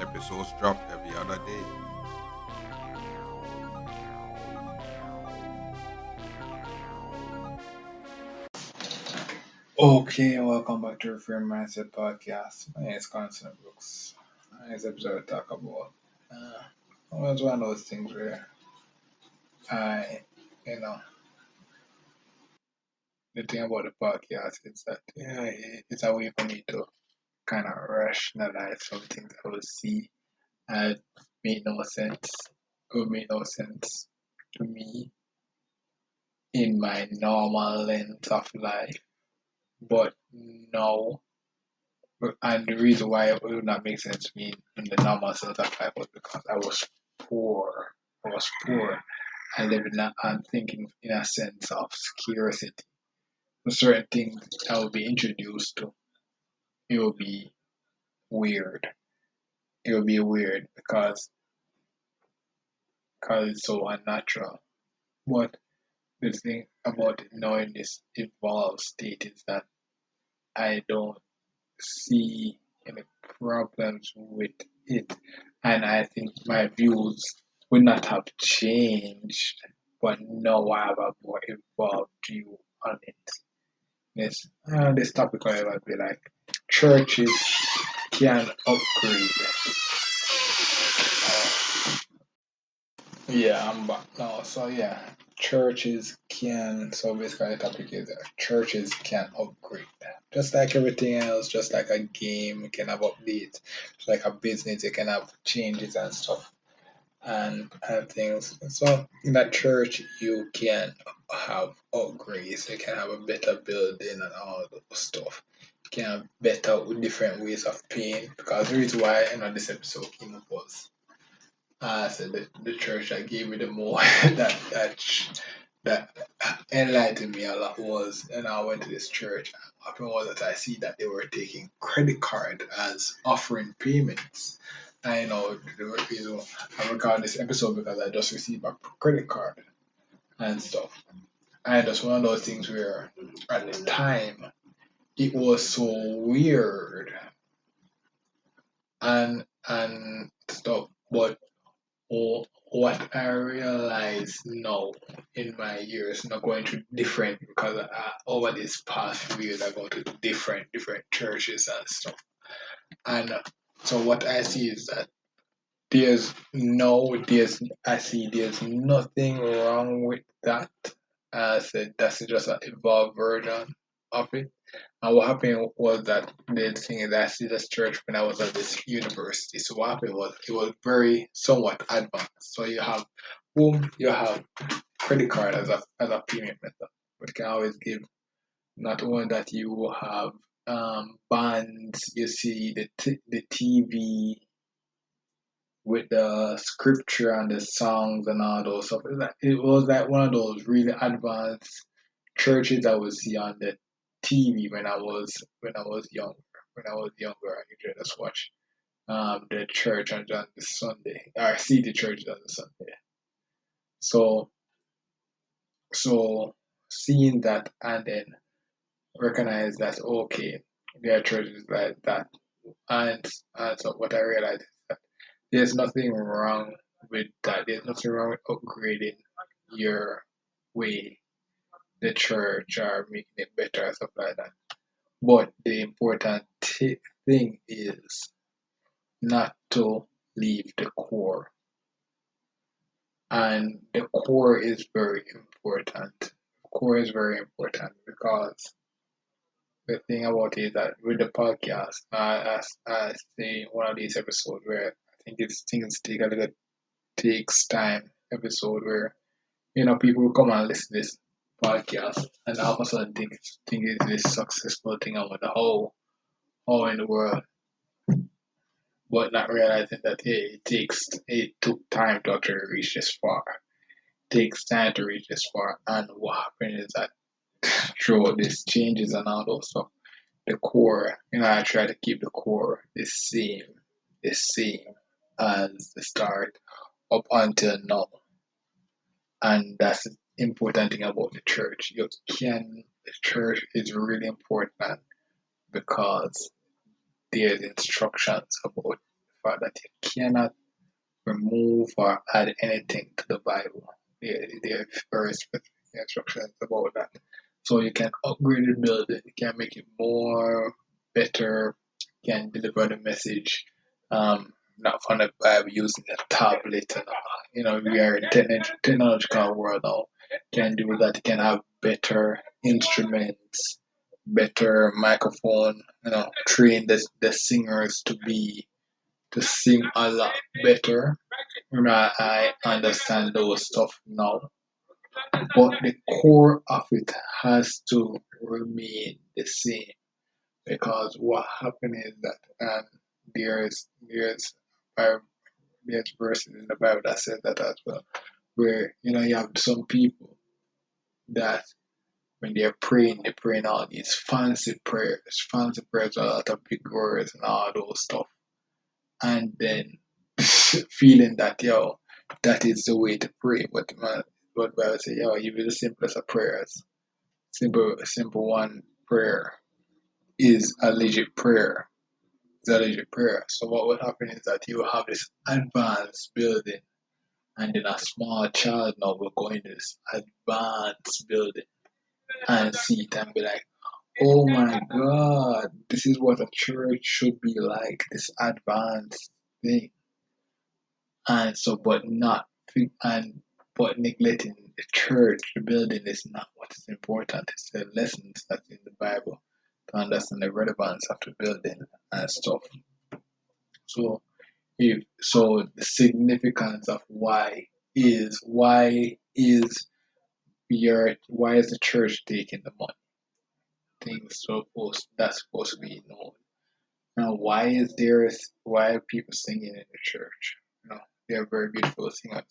Episodes drop every other day. Okay, welcome back to Reframe Mindset Podcast. My name is Constant Brooks. This episode I talk about uh, well, it's one of those things where I, you know, the thing about the podcast is that yeah, it's a way for me to kind of rationalize some things I will see uh, and make no sense, would make no sense to me in my normal lens of life. But no, but- and the reason why it would not make sense to me in the normal sense of life was because I was poor. I was poor. I lived in a, I'm thinking in a sense of scarcity. Certain things I will be introduced to, it will be weird. It will be weird because because it's so unnatural. But the thing about knowing this evolved state is that I don't see any problems with it, and I think my views would not have changed, but now I have a more evolved view on it. This uh, this topic will be like churches can upgrade. Uh, yeah, I'm back now. So yeah, churches can. So basically, the topic is that churches can upgrade. Just like everything else, just like a game, it can have updates. Just like a business, it can have changes and stuff and and things. So in that church, you can have upgrades. You can have a better building and all those stuff. You can better with different ways of paying. Because the reason why I know this episode came up was uh, I said the, the church that gave me the more that that that enlightened me a lot was, and I went to this church. What happened was that I see that they were taking credit card as offering payments. I know the reason I record this episode because I just received a credit card and stuff. And that's one of those things where at the time it was so weird and and stuff. But oh, what I realize now in my years, not going to different because I, over these past few years I go to different different churches and stuff. And uh, so what I see is that there's no there's I see there's nothing wrong with that. I said that's just an evolved version of it. And what happened was that the thing is I see this church when I was at this university. So what happened was it was very somewhat advanced. So you have boom, you have credit card as a as a payment method. But can always give not only that you have um bands, you see the t- the TV with the scripture and the songs and all those stuff. It was like, was one of those really advanced churches I would see on the TV when I was when I was younger. When I was younger, I usually just watch um, the church on, the Sunday, or see the church on the Sunday. So so seeing that and then recognize that okay, there are churches like that, and and so what I realized is that there's nothing wrong with that. There's nothing wrong with upgrading your way the church or making it better and stuff like that. But the important t- thing is not to leave the core. And the core is very important. Core is very important because the thing about it is that with the podcast, I, as I say one of these episodes where I think it's things take a little takes time episode where you know people come and listen to this podcast and all of a sudden think think it's this successful thing. I the whole, how in the world but not realizing that hey, it takes it took time to actually reach this far. It takes time to reach this far, and what happened is that through these changes and all those stuff, the core, you know, I try to keep the core the same, the same as the start up until now. And that's important thing about the church. You can the church is really important because there's instructions about the fact that you cannot remove or add anything to the Bible. There, there are very specific instructions about that. So you can upgrade the building, you can make it more better, you can deliver the message um, not from the Bible using a tablet and. You know, we are in techn- technological world now. Can do that, can have better instruments, better microphone, you know, train the, the singers to be to sing a lot better. You know, I understand those stuff now. But the core of it has to remain the same. Because what happened is that um, there's there's there's verses in the Bible that says that as well, where you know you have some people that when they're praying, they're praying all these fancy prayers, fancy prayers, a lot of big words and all those stuff, and then feeling that yo, that is the way to pray, but man, but Bible say yo, even the simplest of prayers, simple simple one prayer is a legit prayer. It's a legit prayer. So what would happen is that you have this advanced building and then a small child now will go into this advanced building and see it and be like, oh my god, this is what a church should be like, this advanced thing. And so, but not, and but neglecting the church, the building is not what is important. It's the lessons that's in the Bible to understand the relevance of the building and stuff. So, if so, the significance of why is why is your why is the church taking the money? Things supposed that's supposed to be known. Now, why is there why are people singing in the church? You know, they are very beautiful singers.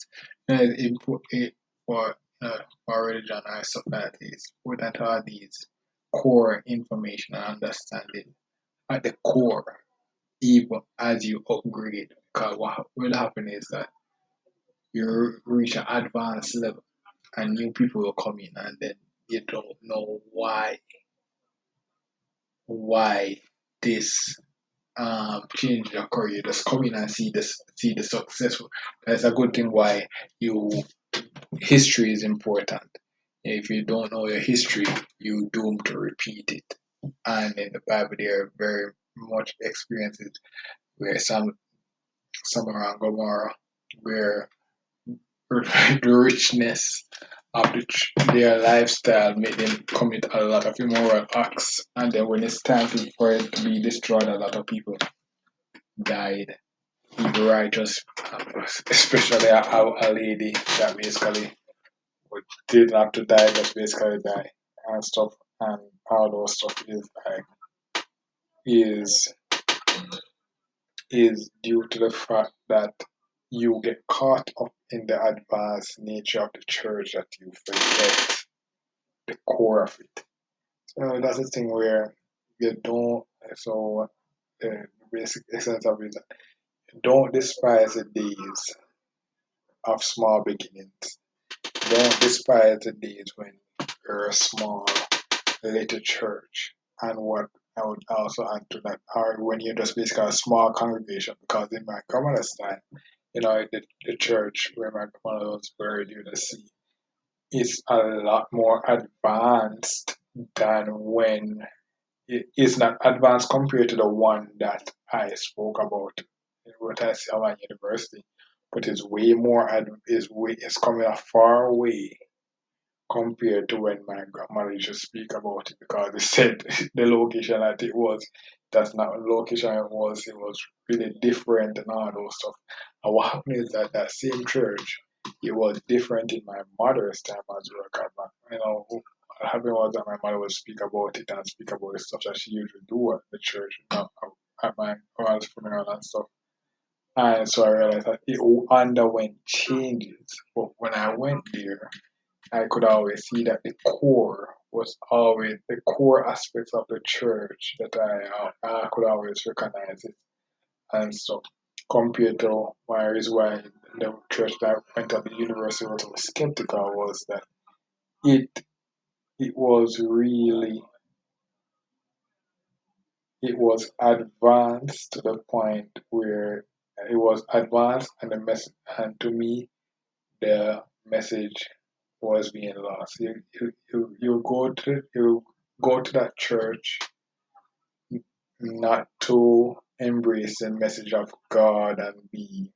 Know, it's important for uh, for religion or society. It's important to have these core information and understanding at the core, even as you upgrade. Because what will happen is that you reach an advanced level and new people will come in and then you don't know why why this um change occur. You just come in and see this see the successful. That's a good thing why you history is important. If you don't know your history, you doomed to repeat it. And in the Bible there are very much experiences where some Sodom and Gomorrah where the richness of the, their lifestyle made them commit a lot of immoral acts. And then when it's time for it to be destroyed, a lot of people died. Even righteous, especially a, a, lady that basically didn't have to die, but basically die and stuff. And all those stuff is like is is due to the fact that you get caught up in the advanced nature of the church that you forget the core of it. So that's the thing where you don't. So uh, the basic essence of it, don't despise the days of small beginnings. Don't despise the days when you're a small little church. And what I would also add to that, or when you're just basically a small congregation, because in my grandmother's time, you know, the, the church where my grandmother was buried, you to see, is a lot more advanced than when it is not advanced compared to the one that I spoke about. What I see university, but it's way more is way it's coming a far way compared to when my grandmother used to speak about it because they said the location that it was that's not location it was it was really different and all those stuff and what happened is that that same church it was different in my mother's time as well you know what happened was that my mother would speak about it and speak about the stuff that she usually do at the church know, at my grandma's funeral and stuff And so I realized that it underwent changes. But when I went there, I could always see that the core was always the core aspects of the church that I, uh, I could always recognize it. And so compared to my reason why the church that I went to the university was skeptical was that it it was really it was advanced to the point where it was advanced and the mess and to me the message was being lost. You you, you, you go to you go to that church not to embrace the message of God and be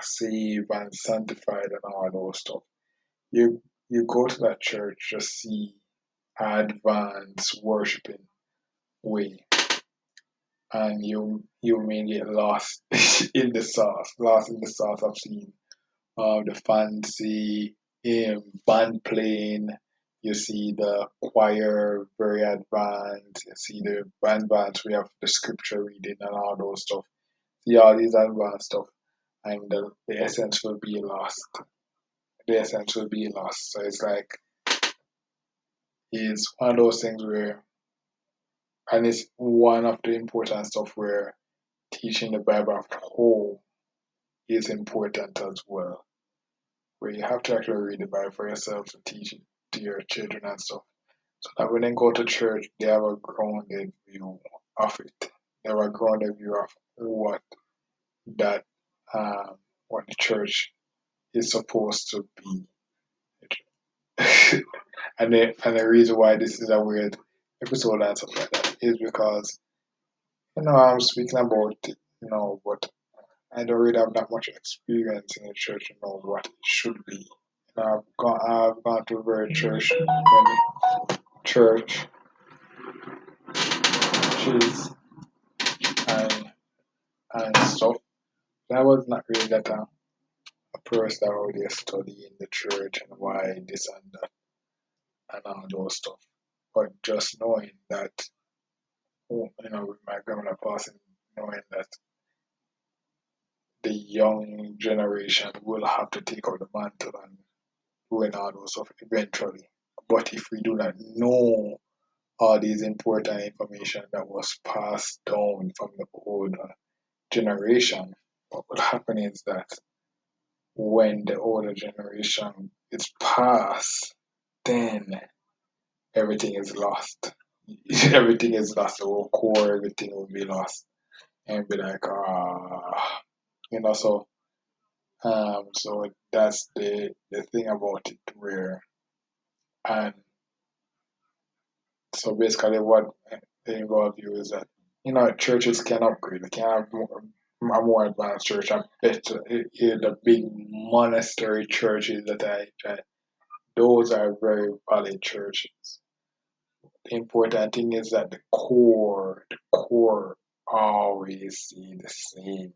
saved and sanctified and all those stuff. You you go to that church to see advanced worshiping way and you you may get lost in the sauce, lost in the sauce of seeing uh, the fancy um, band playing. You see the choir very advanced. You see the band bands. We have the scripture reading and all those stuff. See all these advanced stuff, and the, the essence will be lost. The essence will be lost. So it's like it's one of those things where and it's one of the important stuff where teaching the Bible at home is important as well. Where you have to actually read the Bible for yourself to teach it to your children and stuff. So that when they go to church, they have a grounded view of it. They have a grounded view of what that um, what the church is supposed to be. and the and the reason why this is a weird episode and stuff like that is because you know I'm speaking about you know, but I don't really have that much experience in the church to know what it should be. Know, I've gone I've gone to very church when church churches and and stuff. That was not really that uh, a person that already study in the church and why this and that and all those stuff. But just knowing that you know, with my grandmother passing, knowing that the young generation will have to take out the mantle and doing all those stuff eventually. But if we do not know all these important information that was passed down from the older generation, what will happen is that when the older generation is passed, then everything is lost. everything is lost, the whole core, everything will be lost. And be like, ah, you know, so, um, so that's the, the thing about it where, and so basically what the involve you is that, you know, churches can upgrade, they can have more, a more advanced church. I bet the big monastery churches that I, I those are very valid churches the important thing is that the core, the core always stay the same.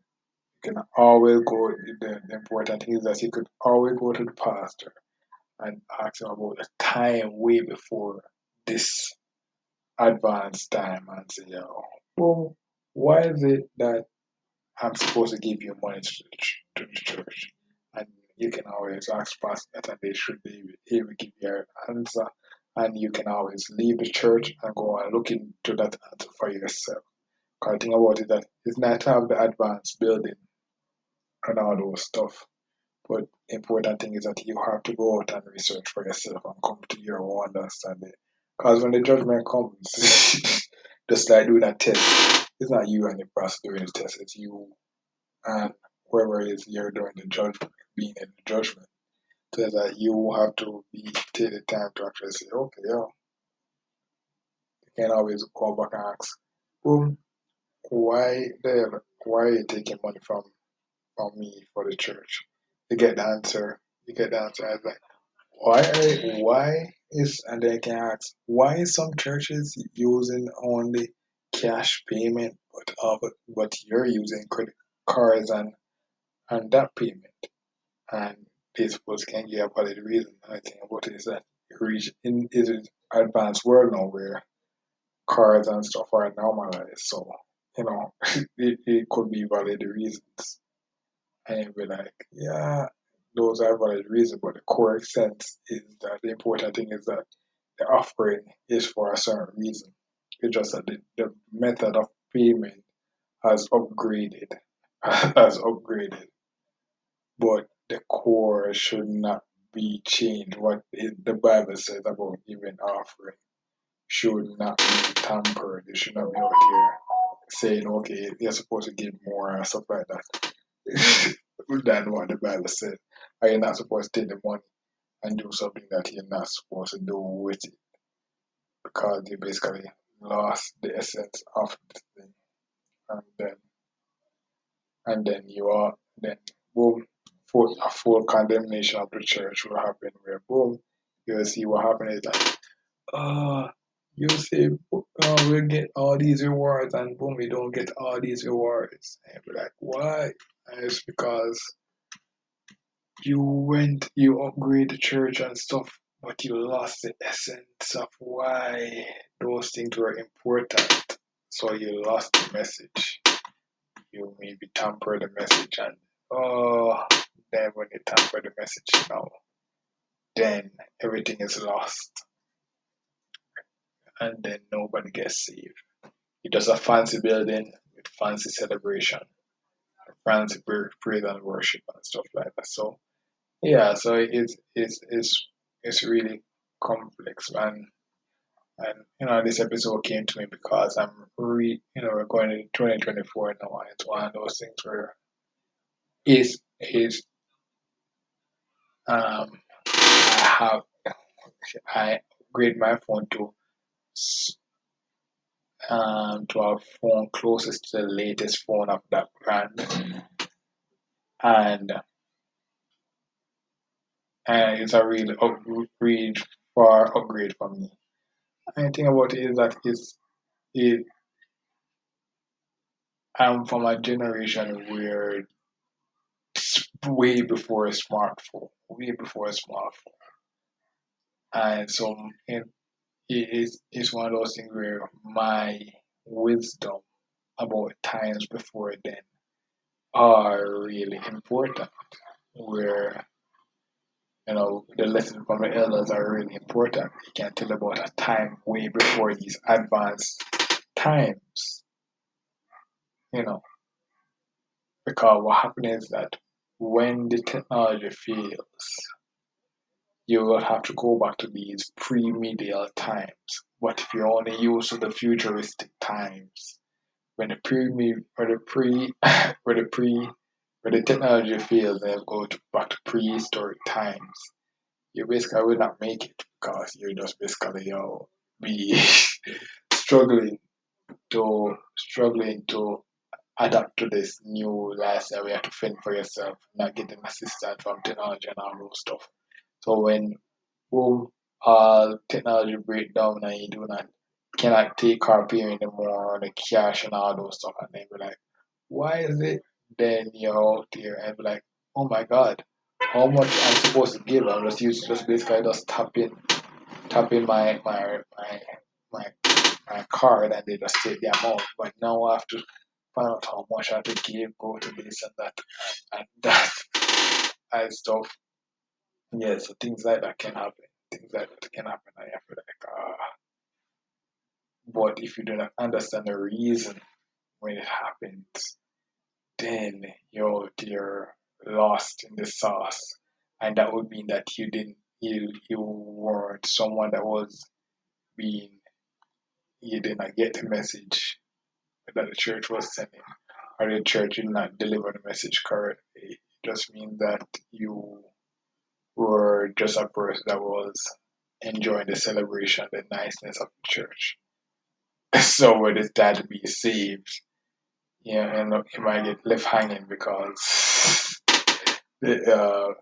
Can always go, the, the important thing is that you could always go to the pastor and ask him about the time way before this advanced time and say, oh, well, why is it that I'm supposed to give you money to the, to the church? And you can always ask pastor that and they should be able to give you an answer and you can always leave the church and go and look into that answer for yourself. Because the thing about it that it's not to have the advanced building and all those stuff. But important thing is that you have to go out and research for yourself and come to your own understanding. Because when the judgment comes, just like doing a test, it's not you and the person doing the test, it's you and whoever is you're doing the judgment, being in the judgment so that you have to be take the time to actually say, okay, yeah. You can always go back and ask, well, why the why are you taking money from from me for the church? You get the answer. You get the answer. I was like, why why is and then you can ask why is some churches using only cash payment but uh, but, you're using credit cards and and that payment and people can give a valid reason. I think it is that in is advanced world now where cards and stuff are normalized. So you know, it, it could be valid reasons. And be like, yeah, those are valid reasons, but the core sense is that the important thing is that the offering is for a certain reason. It's just that the, the method of payment has upgraded, has upgraded, but the core should not be changed. What the Bible says about giving offering should not be tampered. You should not be out here saying, okay, you're supposed to give more and stuff like that. Than what the Bible says. Are you not supposed to take the money and do something that you're not supposed to do with it? Because you basically lost the essence of the thing. And then and then you are then boom full a full condemnation of the church will happen where boom you'll see what happens is like uh you say oh, we'll get all these rewards and boom we don't get all these rewards and be like why it's because you went you upgrade the church and stuff but you lost the essence of why those things were important. So you lost the message. You maybe tamper the message and oh then when you tamper the message now then everything is lost. And then nobody gets saved. It just a fancy building with fancy celebration, fancy praise and worship and stuff like that. So yeah, so it's it's it's it's really complex and and you know this episode came to me because I'm re you know we're going into 2024 now it's one of those things where is is um I have I upgrade my phone to um, to our phone closest to the latest phone of that brand, and and it's a real upgrade far upgrade for me. And the thing about it is that it's it I'm from a generation where way before a smartphone, way before a smartphone, and so in it is it's one of those things where my wisdom about times before then are really important. Where you know the lessons from the elders are really important. You can tell about a time way before these advanced times. You know, because what happens is that when the technology fails, you will have to go back to these pre-medial times. But if you're only used to the futuristic times, when the pre or the pre or the pre where the technology fails and go to back to prehistoric times, you basically will not make it because you're just basically you'll be struggling to struggling to adapt to this new lifestyle you have to fend for yourself, not getting assistance from technology and all those stuff. So when boom, all technology break down and you do not cannot take car payment anymore, the cash and all those stuff, and then be like, why is it? Then you're out there and be like, oh my god, how much I'm supposed to give? I'm just used just basically just tap in, tap in my my my my my card and they just take the amount. But now I have to find out how much I have to give, go to this and that and that and stuff. Yeah, so things like that can happen. Things like that can happen. I feel like, ah. But if you do not understand the reason when it happens, then you're you're lost in the sauce, and that would mean that you didn't you you weren't someone that was being you did not get the message that the church was sending, or the church did not deliver the message correctly. It just means that you were just a person that was enjoying the celebration, the niceness of the church. so it's time to be saved, yeah, and you might get left hanging because the, uh,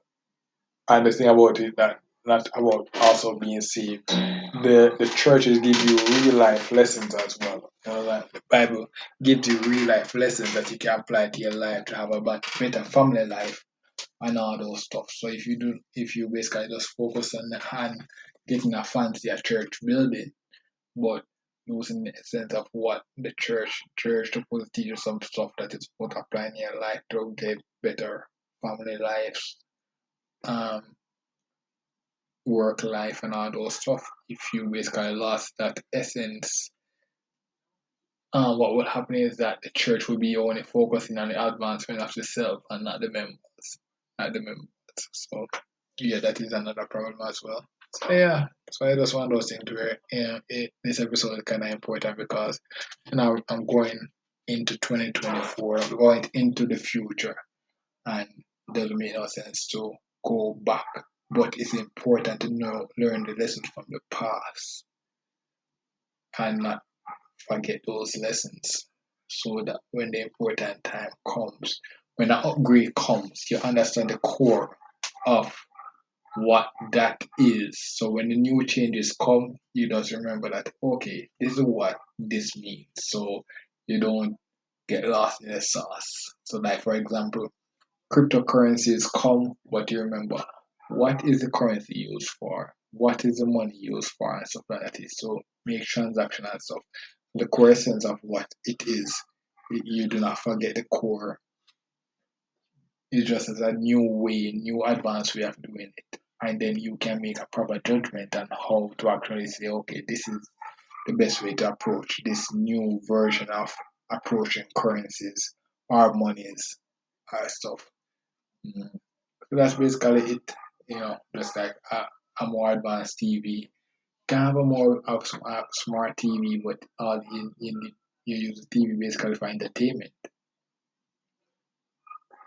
and the thing about it that not about also being saved. The the churches give you real life lessons as well. You know that the Bible gives you real life lessons that you can apply to your life to have a better family life and all those stuff. So if you do, if you basically just focus on the hand getting a fancy church building, but using the sense of what the church church to put teach you some stuff that is put apply in your life to get better family lives, um, work life and all those stuff. If you basically lost that essence, uh, what will happen is that the church will be only focusing on the advancement of the self and not the members, not the moment. So yeah, that is another problem as well. So yeah, so I just want those things where know, it, this episode is kind of important because now I'm going into 2024, I'm going into the future, and it doesn't make no sense to go back. But it's important to know, learn the lessons from the past, and not forget those lessons, so that when the important time comes, when an upgrade comes, you understand the core of what that is. So when the new changes come, you just remember that okay, this is what this means. So you don't get lost in the sauce. So like for example, cryptocurrencies come, but you remember what is the currency used for? What is the money used for and stuff like that is so make transaction and stuff. The core essence of what it is. You do not forget the core. It's just as a new way, new advanced way of doing it and then you can make a proper judgment on how to actually say, okay, this is the best way to approach this new version of approaching currencies or monies or stuff. Mm. So that's basically it. You know, just like a, a more advanced TV. Can have a more of a smart TV, but all in, in the, you use the TV basically for entertainment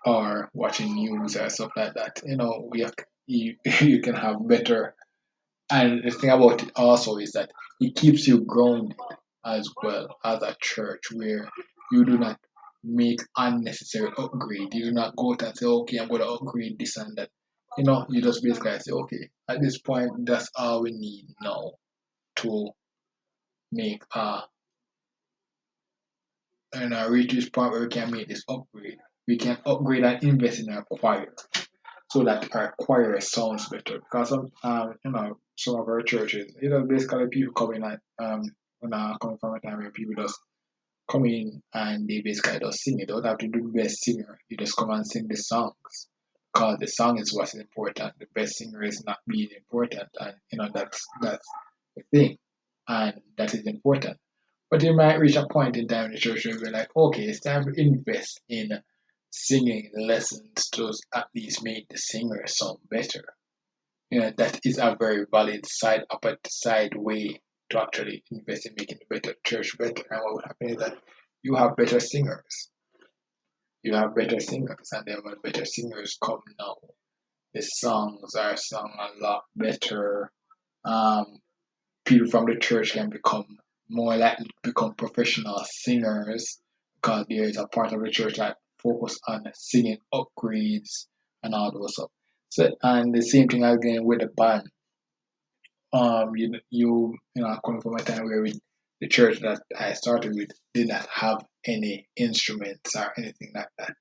or watching news or stuff like that. You know, we you you can have better. And the thing about it also is that it keeps you grounded as well as a church where you do not make unnecessary upgrade. You do not go out and say, okay, I'm going to upgrade this and that. You know, you just basically say, okay, at this point, that's all we need now to make a and uh, reach this point where we can make this upgrade. We can upgrade and invest in our choir so that our choir sounds better. Because some, um, you know, some of our churches, you know, basically people come in and um, when I come from a time where people just come in and they basically just sing. You don't have to do the best singer. You just come and sing the songs. Because the song is what's important. The best singer is not being important, and you know that's that's the thing, and that is important. But you might reach a point in time in the church where you're like, okay, it's time to invest in singing lessons to at least make the singer sound better. You know, that is a very valid side up a side way to actually invest in making the better church better. And what would happen is that you have better singers. You have better singers, and then when better singers come now, the songs are sung a lot better. Um, people from the church can become more likely to become professional singers because there is a part of the church that focus on singing upgrades and all those stuff. So and the same thing again with the band. Um, you you you know coming from a time where we, the church that I started with did not have any instruments or anything like that.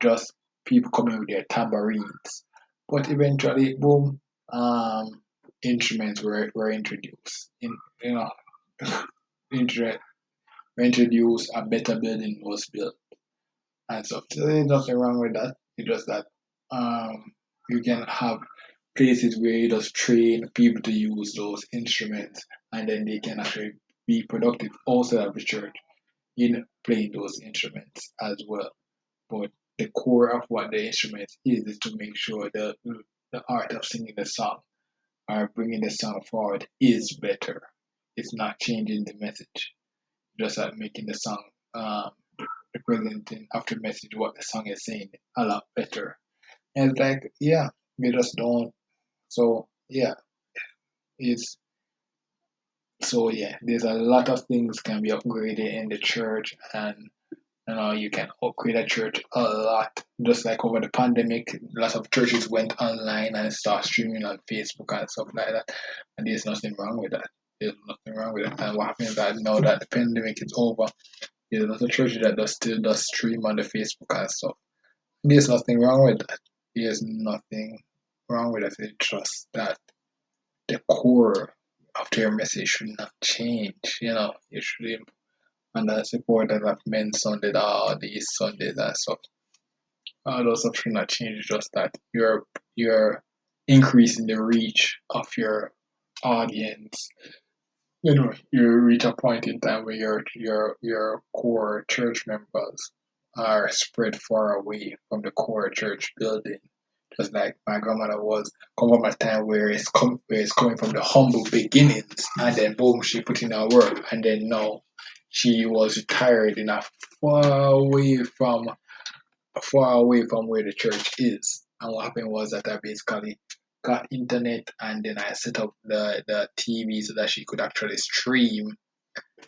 Just people coming with their tambourines. But eventually, boom, um, instruments were, were introduced. In you know, introduced, introduced, a better building was built and. So there's nothing wrong with that. It's just that um, you can have places where you just train people to use those instruments and then they can actually be productive also at the church in playing those instruments as well. But the core of what the instrument is is to make sure that the art of singing the song or bringing the song forward is better. It's not changing the message, just like making the song um, representing after message what the song is saying a lot better. And it's like, yeah, we just don't. So yeah, it's so yeah. There's a lot of things can be upgraded in the church, and you know you can upgrade a church a lot. Just like over the pandemic, lots of churches went online and start streaming on Facebook and stuff like that. And there's nothing wrong with that. There's nothing wrong with it. And what happens is that now that the pandemic is over, there's a churches that does still does stream on the Facebook and stuff. There's nothing wrong with that. There's nothing wrong with it. It's just that the core of their message should not change. You know, you should and that's important that mentioned it all these Sundays and stuff. All those stuff should not change, just that you're you're increasing the reach of your audience. You know, you reach a point in time where your your your core church members are spread far away from the core church building. Just like my grandmother was come from a time where it's come where it's coming from the humble beginnings and then boom she put in her work and then now she was retired enough far away from far away from where the church is. And what happened was that I basically got internet and then I set up the, the TV so that she could actually stream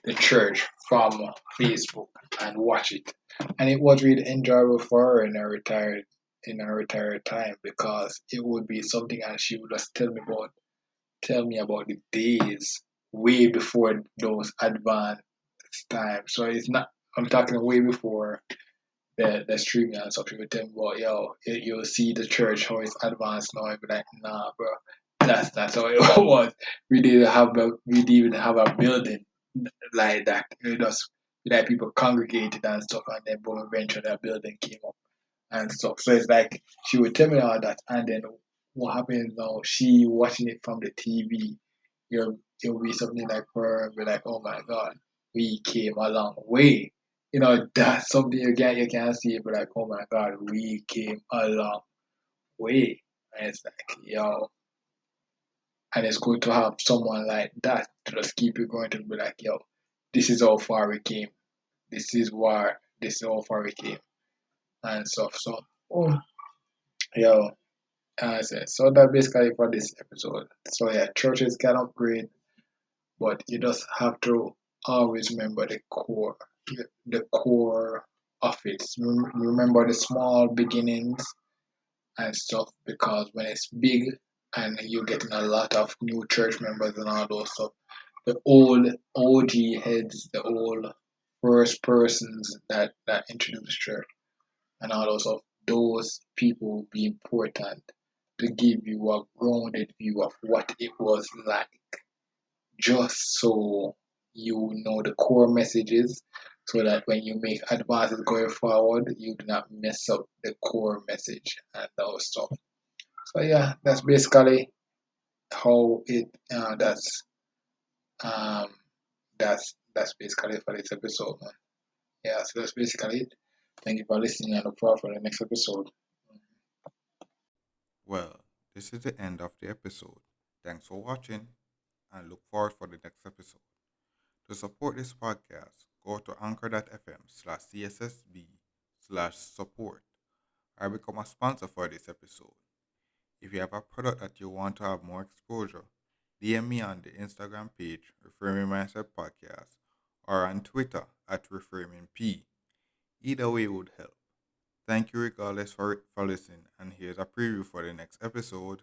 the church from Facebook and watch it. And it was really enjoyable for her in her retired in her retired time because it would be something and she would just tell me about tell me about the days way before those advanced times. So it's not. I'm talking way before the the streaming and stuff. People tell me, well, yo, you'll see the church how it's advanced now. i be like, nah, bro, that's that's how it was. We didn't have a we didn't even have a building like that. It just like people congregated and stuff, and then boom, eventually a building came up and stuff. So it's like she would tell me all that, and then what happens now? She watching it from the TV. You'll it'll be something like her, be like, oh my god, we came a long way. You know, that's something you you can see, but like, oh my god, we came a long way. And it's like, yo. And it's good to have someone like that to just keep you going to be like, yo, this is how far we came. This is where this is how far we came. And stuff. So oh, yo. And I said, so that basically for this episode. So yeah, churches can upgrade, but you just have to always remember the core, the core of it. Remember the small beginnings and stuff because when it's big and you're getting a lot of new church members and all those stuff, the old OG heads, the old first persons that that introduced church and all those stuff, those people will be important to give you a grounded view of what it was like, just so you know the core messages so that when you make advances going forward, you do not mess up the core message and those stuff. So yeah, that's basically how it. Uh, that's um, that's that's basically for this episode, man. Yeah, so that's basically it. Thank you for listening and look forward for the next episode. Well, this is the end of the episode. Thanks for watching and look forward for the next episode. To support this podcast, go to anchor.fm slash CSSB slash support or become a sponsor for this episode. If you have a product that you want to have more exposure, DM me on the Instagram page, Reframing Mindset Podcast, or on Twitter at ReframingP. Either way would help. Thank you regardless for, for listening, and here's a preview for the next episode.